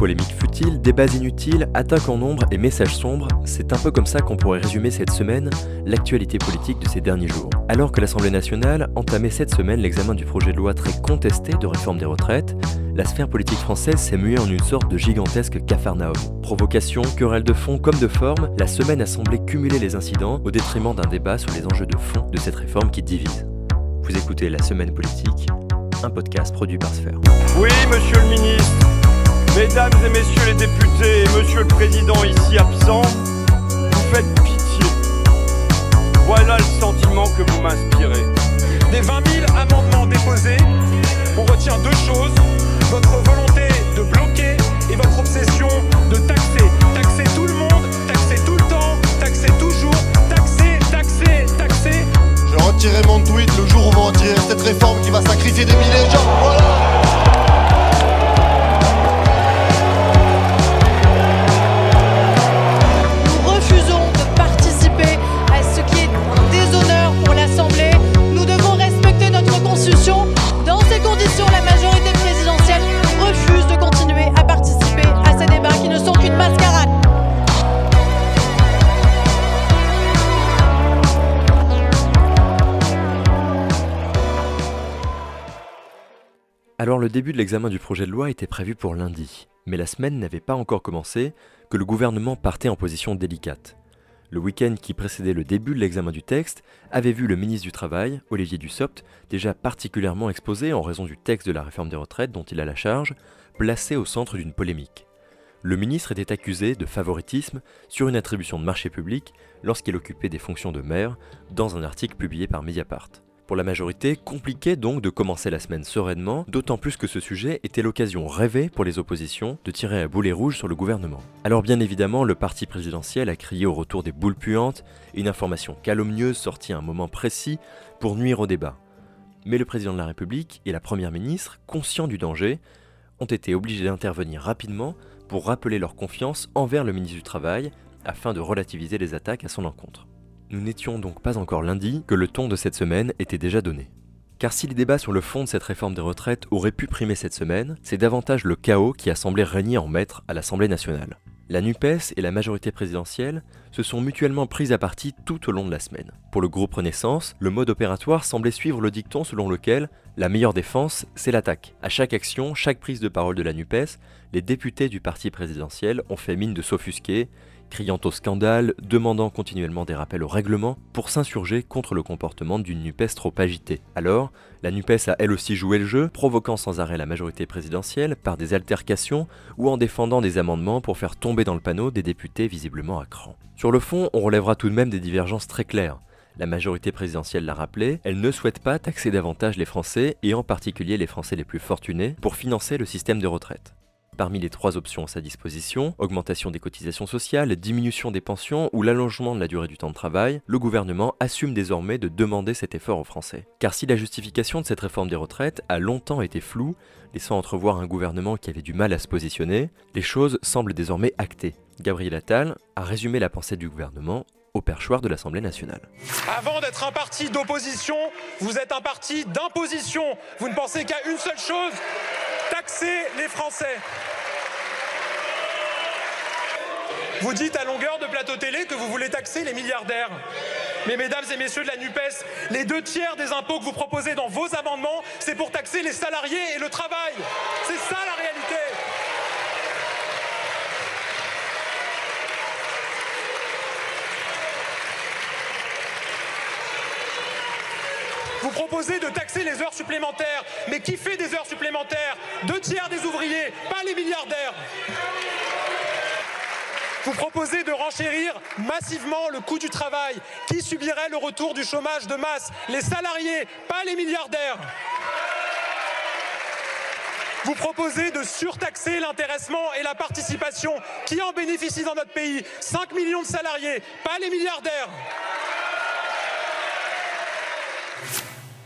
Polémiques futiles, débats inutiles, attaques en nombre et messages sombres, c'est un peu comme ça qu'on pourrait résumer cette semaine l'actualité politique de ces derniers jours. Alors que l'Assemblée nationale entamait cette semaine l'examen du projet de loi très contesté de réforme des retraites, la sphère politique française s'est muée en une sorte de gigantesque cafarnaum. Provocation, querelle de fond comme de forme, la semaine a semblé cumuler les incidents au détriment d'un débat sur les enjeux de fond de cette réforme qui divise. Vous écoutez La Semaine Politique, un podcast produit par Sphère. Oui, monsieur le ministre, mesdames et messieurs les députés et monsieur le président ici absent, vous faites pitié. Voilà le sentiment que vous m'inspirez. Des 20 000 amendements déposés, on retient deux choses votre volonté de bloquer et votre obsession de taxer. Taxer tout le monde, taxer tout le temps, taxer toujours, taxer, taxer, taxer. Je retirerai mon tweet le jour où on retirer cette réforme qui va sacrifier des milliers de gens. Alors le début de l'examen du projet de loi était prévu pour lundi, mais la semaine n'avait pas encore commencé que le gouvernement partait en position délicate. Le week-end qui précédait le début de l'examen du texte avait vu le ministre du Travail, Olivier Dussopt, déjà particulièrement exposé en raison du texte de la réforme des retraites dont il a la charge, placé au centre d'une polémique. Le ministre était accusé de favoritisme sur une attribution de marché public lorsqu'il occupait des fonctions de maire dans un article publié par Mediapart. Pour la majorité, compliqué donc de commencer la semaine sereinement, d'autant plus que ce sujet était l'occasion rêvée pour les oppositions de tirer à boulet rouge sur le gouvernement. Alors bien évidemment, le parti présidentiel a crié au retour des boules puantes, une information calomnieuse sortie à un moment précis pour nuire au débat. Mais le président de la République et la première ministre, conscients du danger, ont été obligés d'intervenir rapidement pour rappeler leur confiance envers le ministre du Travail afin de relativiser les attaques à son encontre. Nous n'étions donc pas encore lundi que le ton de cette semaine était déjà donné. Car si les débats sur le fond de cette réforme des retraites auraient pu primer cette semaine, c'est davantage le chaos qui a semblé régner en maître à l'Assemblée nationale. La NUPES et la majorité présidentielle se sont mutuellement prises à partie tout au long de la semaine. Pour le groupe Renaissance, le mode opératoire semblait suivre le dicton selon lequel la meilleure défense, c'est l'attaque. À chaque action, chaque prise de parole de la NUPES, les députés du parti présidentiel ont fait mine de s'offusquer, criant au scandale, demandant continuellement des rappels au règlement pour s'insurger contre le comportement d'une NUPES trop agitée. Alors, la NUPES a elle aussi joué le jeu, provoquant sans arrêt la majorité présidentielle par des altercations ou en défendant des amendements pour faire tomber dans le panneau des députés visiblement à cran. Sur le fond, on relèvera tout de même des divergences très claires. La majorité présidentielle l'a rappelé, elle ne souhaite pas taxer davantage les Français, et en particulier les Français les plus fortunés, pour financer le système de retraite. Parmi les trois options à sa disposition, augmentation des cotisations sociales, diminution des pensions ou l'allongement de la durée du temps de travail, le gouvernement assume désormais de demander cet effort aux Français. Car si la justification de cette réforme des retraites a longtemps été floue, laissant entrevoir un gouvernement qui avait du mal à se positionner, les choses semblent désormais actées. Gabriel Attal a résumé la pensée du gouvernement au perchoir de l'Assemblée nationale. Avant d'être un parti d'opposition, vous êtes un parti d'imposition. Vous ne pensez qu'à une seule chose, taxer les Français. Vous dites à longueur de plateau télé que vous voulez taxer les milliardaires. Mais mesdames et messieurs de la NUPES, les deux tiers des impôts que vous proposez dans vos amendements, c'est pour taxer les salariés et le travail. C'est ça la réalité. Vous proposez de taxer les heures supplémentaires. Mais qui fait des heures supplémentaires? Deux tiers des ouvriers, pas les milliardaires. Vous proposez de renchérir massivement le coût du travail. Qui subirait le retour du chômage de masse? Les salariés, pas les milliardaires. Vous proposez de surtaxer l'intéressement et la participation. Qui en bénéficie dans notre pays? 5 millions de salariés, pas les milliardaires.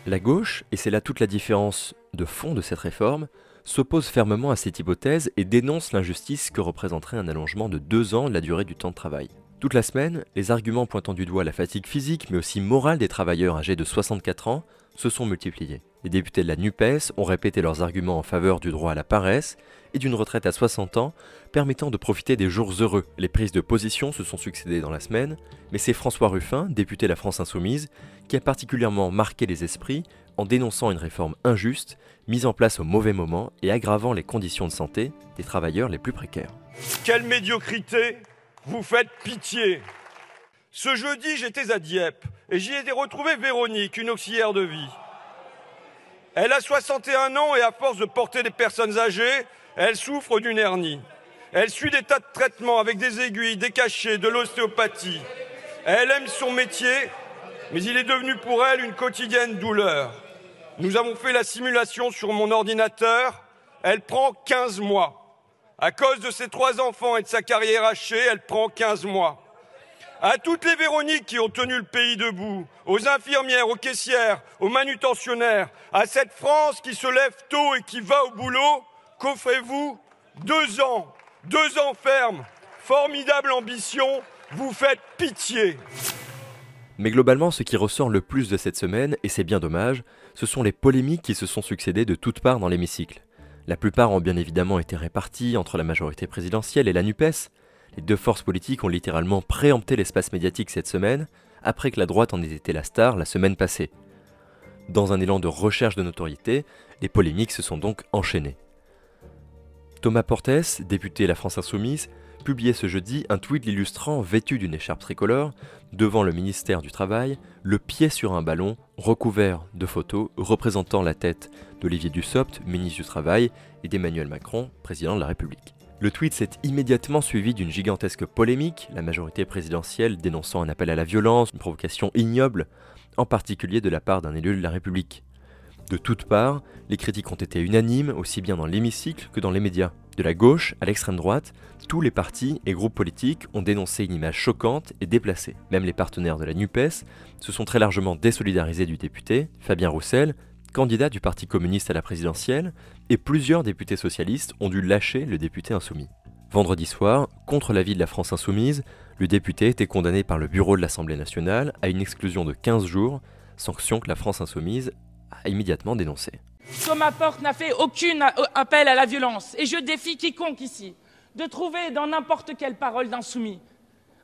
La gauche, et c'est là toute la différence de fond de cette réforme, s'oppose fermement à cette hypothèse et dénonce l'injustice que représenterait un allongement de deux ans de la durée du temps de travail. Toute la semaine, les arguments pointant du doigt la fatigue physique mais aussi morale des travailleurs âgés de 64 ans se sont multipliés. Les députés de la NUPES ont répété leurs arguments en faveur du droit à la paresse et d'une retraite à 60 ans permettant de profiter des jours heureux. Les prises de position se sont succédées dans la semaine, mais c'est François Ruffin, député de la France Insoumise, qui a particulièrement marqué les esprits en dénonçant une réforme injuste, mise en place au mauvais moment et aggravant les conditions de santé des travailleurs les plus précaires. Quelle médiocrité Vous faites pitié Ce jeudi, j'étais à Dieppe et j'y ai retrouvé Véronique, une auxiliaire de vie. Elle a 61 ans et à force de porter des personnes âgées, elle souffre d'une hernie. Elle suit des tas de traitements avec des aiguilles, des cachets, de l'ostéopathie. Elle aime son métier, mais il est devenu pour elle une quotidienne douleur. Nous avons fait la simulation sur mon ordinateur. Elle prend 15 mois. À cause de ses trois enfants et de sa carrière hachée, elle prend 15 mois. À toutes les Véroniques qui ont tenu le pays debout, aux infirmières, aux caissières, aux manutentionnaires, à cette France qui se lève tôt et qui va au boulot, qu'offrez-vous? Deux ans, deux ans fermes, formidable ambition, vous faites pitié. Mais globalement, ce qui ressort le plus de cette semaine, et c'est bien dommage, ce sont les polémiques qui se sont succédées de toutes parts dans l'hémicycle. La plupart ont bien évidemment été réparties entre la majorité présidentielle et la NUPES. Les deux forces politiques ont littéralement préempté l'espace médiatique cette semaine, après que la droite en ait été la star la semaine passée. Dans un élan de recherche de notoriété, les polémiques se sont donc enchaînées. Thomas Portes, député La France Insoumise, publiait ce jeudi un tweet l'illustrant vêtu d'une écharpe tricolore, devant le ministère du Travail, le pied sur un ballon, recouvert de photos représentant la tête d'Olivier Dussopt, ministre du Travail, et d'Emmanuel Macron, président de la République. Le tweet s'est immédiatement suivi d'une gigantesque polémique, la majorité présidentielle dénonçant un appel à la violence, une provocation ignoble, en particulier de la part d'un élu de la République. De toutes parts, les critiques ont été unanimes, aussi bien dans l'hémicycle que dans les médias. De la gauche à l'extrême droite, tous les partis et groupes politiques ont dénoncé une image choquante et déplacée. Même les partenaires de la NUPES se sont très largement désolidarisés du député, Fabien Roussel, candidat du Parti communiste à la présidentielle, et plusieurs députés socialistes ont dû lâcher le député insoumis. Vendredi soir, contre l'avis de la France insoumise, le député était condamné par le bureau de l'Assemblée nationale à une exclusion de 15 jours, sanction que la France insoumise a immédiatement dénoncée. Thomas Porte n'a fait aucun appel à la violence. Et je défie quiconque ici de trouver dans n'importe quelle parole d'insoumis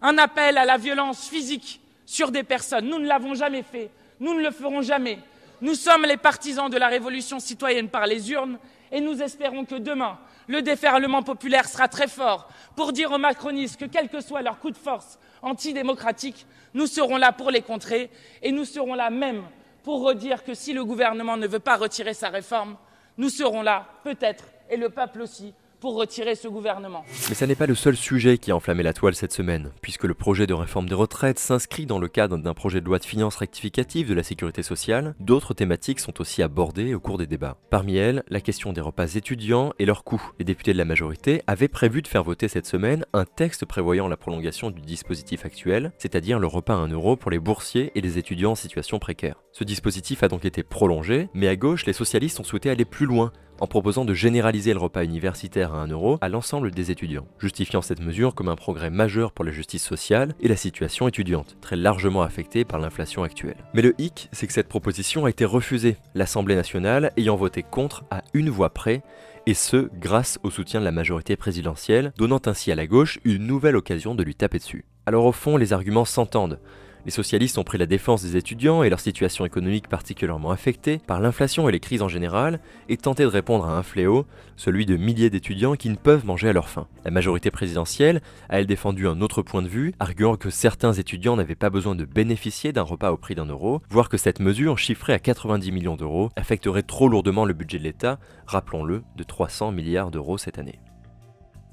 un appel à la violence physique sur des personnes. Nous ne l'avons jamais fait. Nous ne le ferons jamais. Nous sommes les partisans de la révolution citoyenne par les urnes et nous espérons que demain, le déferlement populaire sera très fort pour dire aux macronistes que quel que soit leur coup de force antidémocratique, nous serons là pour les contrer et nous serons là même pour redire que si le gouvernement ne veut pas retirer sa réforme, nous serons là, peut-être, et le peuple aussi, pour retirer ce gouvernement. Mais ça n'est pas le seul sujet qui a enflammé la toile cette semaine, puisque le projet de réforme des retraites s'inscrit dans le cadre d'un projet de loi de finances rectificative de la sécurité sociale. D'autres thématiques sont aussi abordées au cours des débats. Parmi elles, la question des repas étudiants et leurs coûts. Les députés de la majorité avaient prévu de faire voter cette semaine un texte prévoyant la prolongation du dispositif actuel, c'est-à-dire le repas à 1 euro pour les boursiers et les étudiants en situation précaire. Ce dispositif a donc été prolongé, mais à gauche, les socialistes ont souhaité aller plus loin en proposant de généraliser le repas universitaire à 1 euro à l'ensemble des étudiants, justifiant cette mesure comme un progrès majeur pour la justice sociale et la situation étudiante, très largement affectée par l'inflation actuelle. Mais le hic, c'est que cette proposition a été refusée, l'Assemblée nationale ayant voté contre à une voix près, et ce, grâce au soutien de la majorité présidentielle, donnant ainsi à la gauche une nouvelle occasion de lui taper dessus. Alors au fond, les arguments s'entendent. Les socialistes ont pris la défense des étudiants et leur situation économique particulièrement affectée par l'inflation et les crises en général et tenté de répondre à un fléau, celui de milliers d'étudiants qui ne peuvent manger à leur faim. La majorité présidentielle a elle défendu un autre point de vue, arguant que certains étudiants n'avaient pas besoin de bénéficier d'un repas au prix d'un euro, voire que cette mesure, chiffrée à 90 millions d'euros, affecterait trop lourdement le budget de l'État, rappelons-le, de 300 milliards d'euros cette année.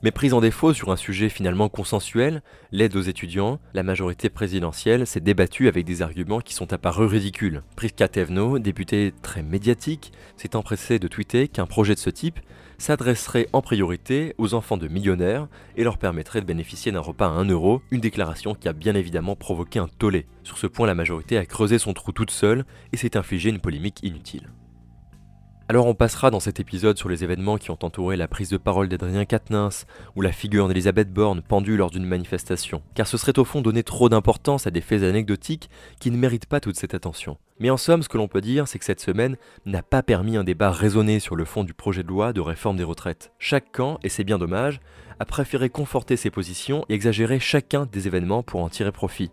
Mais prise en défaut sur un sujet finalement consensuel, l'aide aux étudiants, la majorité présidentielle s'est débattue avec des arguments qui sont apparus ridicules. Priska Tevno, député très médiatique, s'est empressé de tweeter qu'un projet de ce type s'adresserait en priorité aux enfants de millionnaires et leur permettrait de bénéficier d'un repas à 1 euro, une déclaration qui a bien évidemment provoqué un tollé. Sur ce point, la majorité a creusé son trou toute seule et s'est infligé une polémique inutile. Alors on passera dans cet épisode sur les événements qui ont entouré la prise de parole d'Adrien Quatennens ou la figure d'Elisabeth Borne pendue lors d'une manifestation, car ce serait au fond donner trop d'importance à des faits anecdotiques qui ne méritent pas toute cette attention. Mais en somme, ce que l'on peut dire, c'est que cette semaine n'a pas permis un débat raisonné sur le fond du projet de loi de réforme des retraites. Chaque camp, et c'est bien dommage, a préféré conforter ses positions et exagérer chacun des événements pour en tirer profit.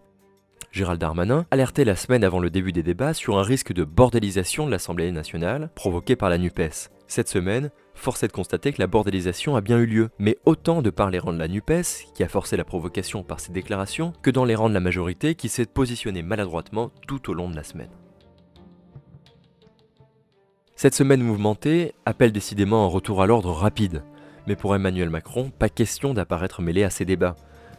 Gérald Darmanin alertait la semaine avant le début des débats sur un risque de bordélisation de l'Assemblée nationale provoqué par la NUPES. Cette semaine, force est de constater que la bordélisation a bien eu lieu, mais autant de par les rangs de la NUPES, qui a forcé la provocation par ses déclarations, que dans les rangs de la majorité qui s'est positionné maladroitement tout au long de la semaine. Cette semaine mouvementée appelle décidément un retour à l'ordre rapide. Mais pour Emmanuel Macron, pas question d'apparaître mêlé à ces débats.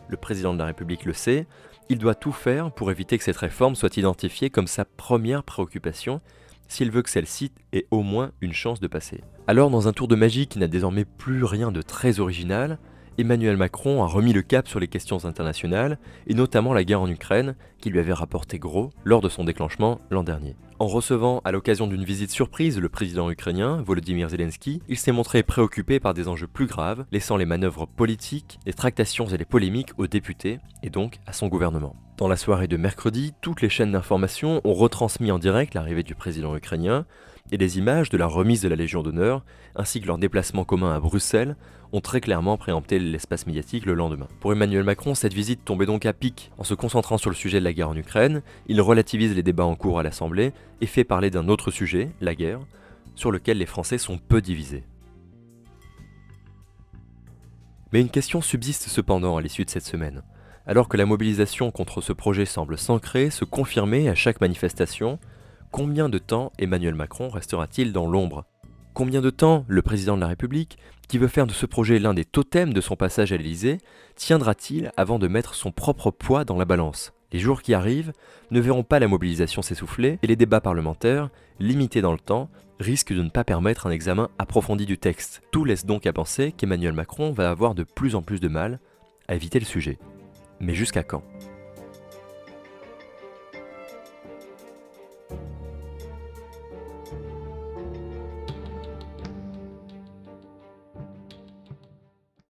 Le président de la République le sait, il doit tout faire pour éviter que cette réforme soit identifiée comme sa première préoccupation s'il veut que celle-ci ait au moins une chance de passer. Alors dans un tour de magie qui n'a désormais plus rien de très original, Emmanuel Macron a remis le cap sur les questions internationales, et notamment la guerre en Ukraine, qui lui avait rapporté gros lors de son déclenchement l'an dernier. En recevant à l'occasion d'une visite surprise le président ukrainien, Volodymyr Zelensky, il s'est montré préoccupé par des enjeux plus graves, laissant les manœuvres politiques, les tractations et les polémiques aux députés, et donc à son gouvernement. Dans la soirée de mercredi, toutes les chaînes d'information ont retransmis en direct l'arrivée du président ukrainien, et les images de la remise de la Légion d'honneur, ainsi que leur déplacement commun à Bruxelles, ont très clairement préempté l'espace médiatique le lendemain. Pour Emmanuel Macron, cette visite tombait donc à pic. En se concentrant sur le sujet de la guerre en Ukraine, il relativise les débats en cours à l'Assemblée et fait parler d'un autre sujet, la guerre, sur lequel les Français sont peu divisés. Mais une question subsiste cependant à l'issue de cette semaine. Alors que la mobilisation contre ce projet semble s'ancrer, se confirmer à chaque manifestation, combien de temps Emmanuel Macron restera-t-il dans l'ombre Combien de temps le président de la République, qui veut faire de ce projet l'un des totems de son passage à l'Élysée, tiendra-t-il avant de mettre son propre poids dans la balance Les jours qui arrivent ne verront pas la mobilisation s'essouffler et les débats parlementaires, limités dans le temps, risquent de ne pas permettre un examen approfondi du texte. Tout laisse donc à penser qu'Emmanuel Macron va avoir de plus en plus de mal à éviter le sujet. Mais jusqu'à quand?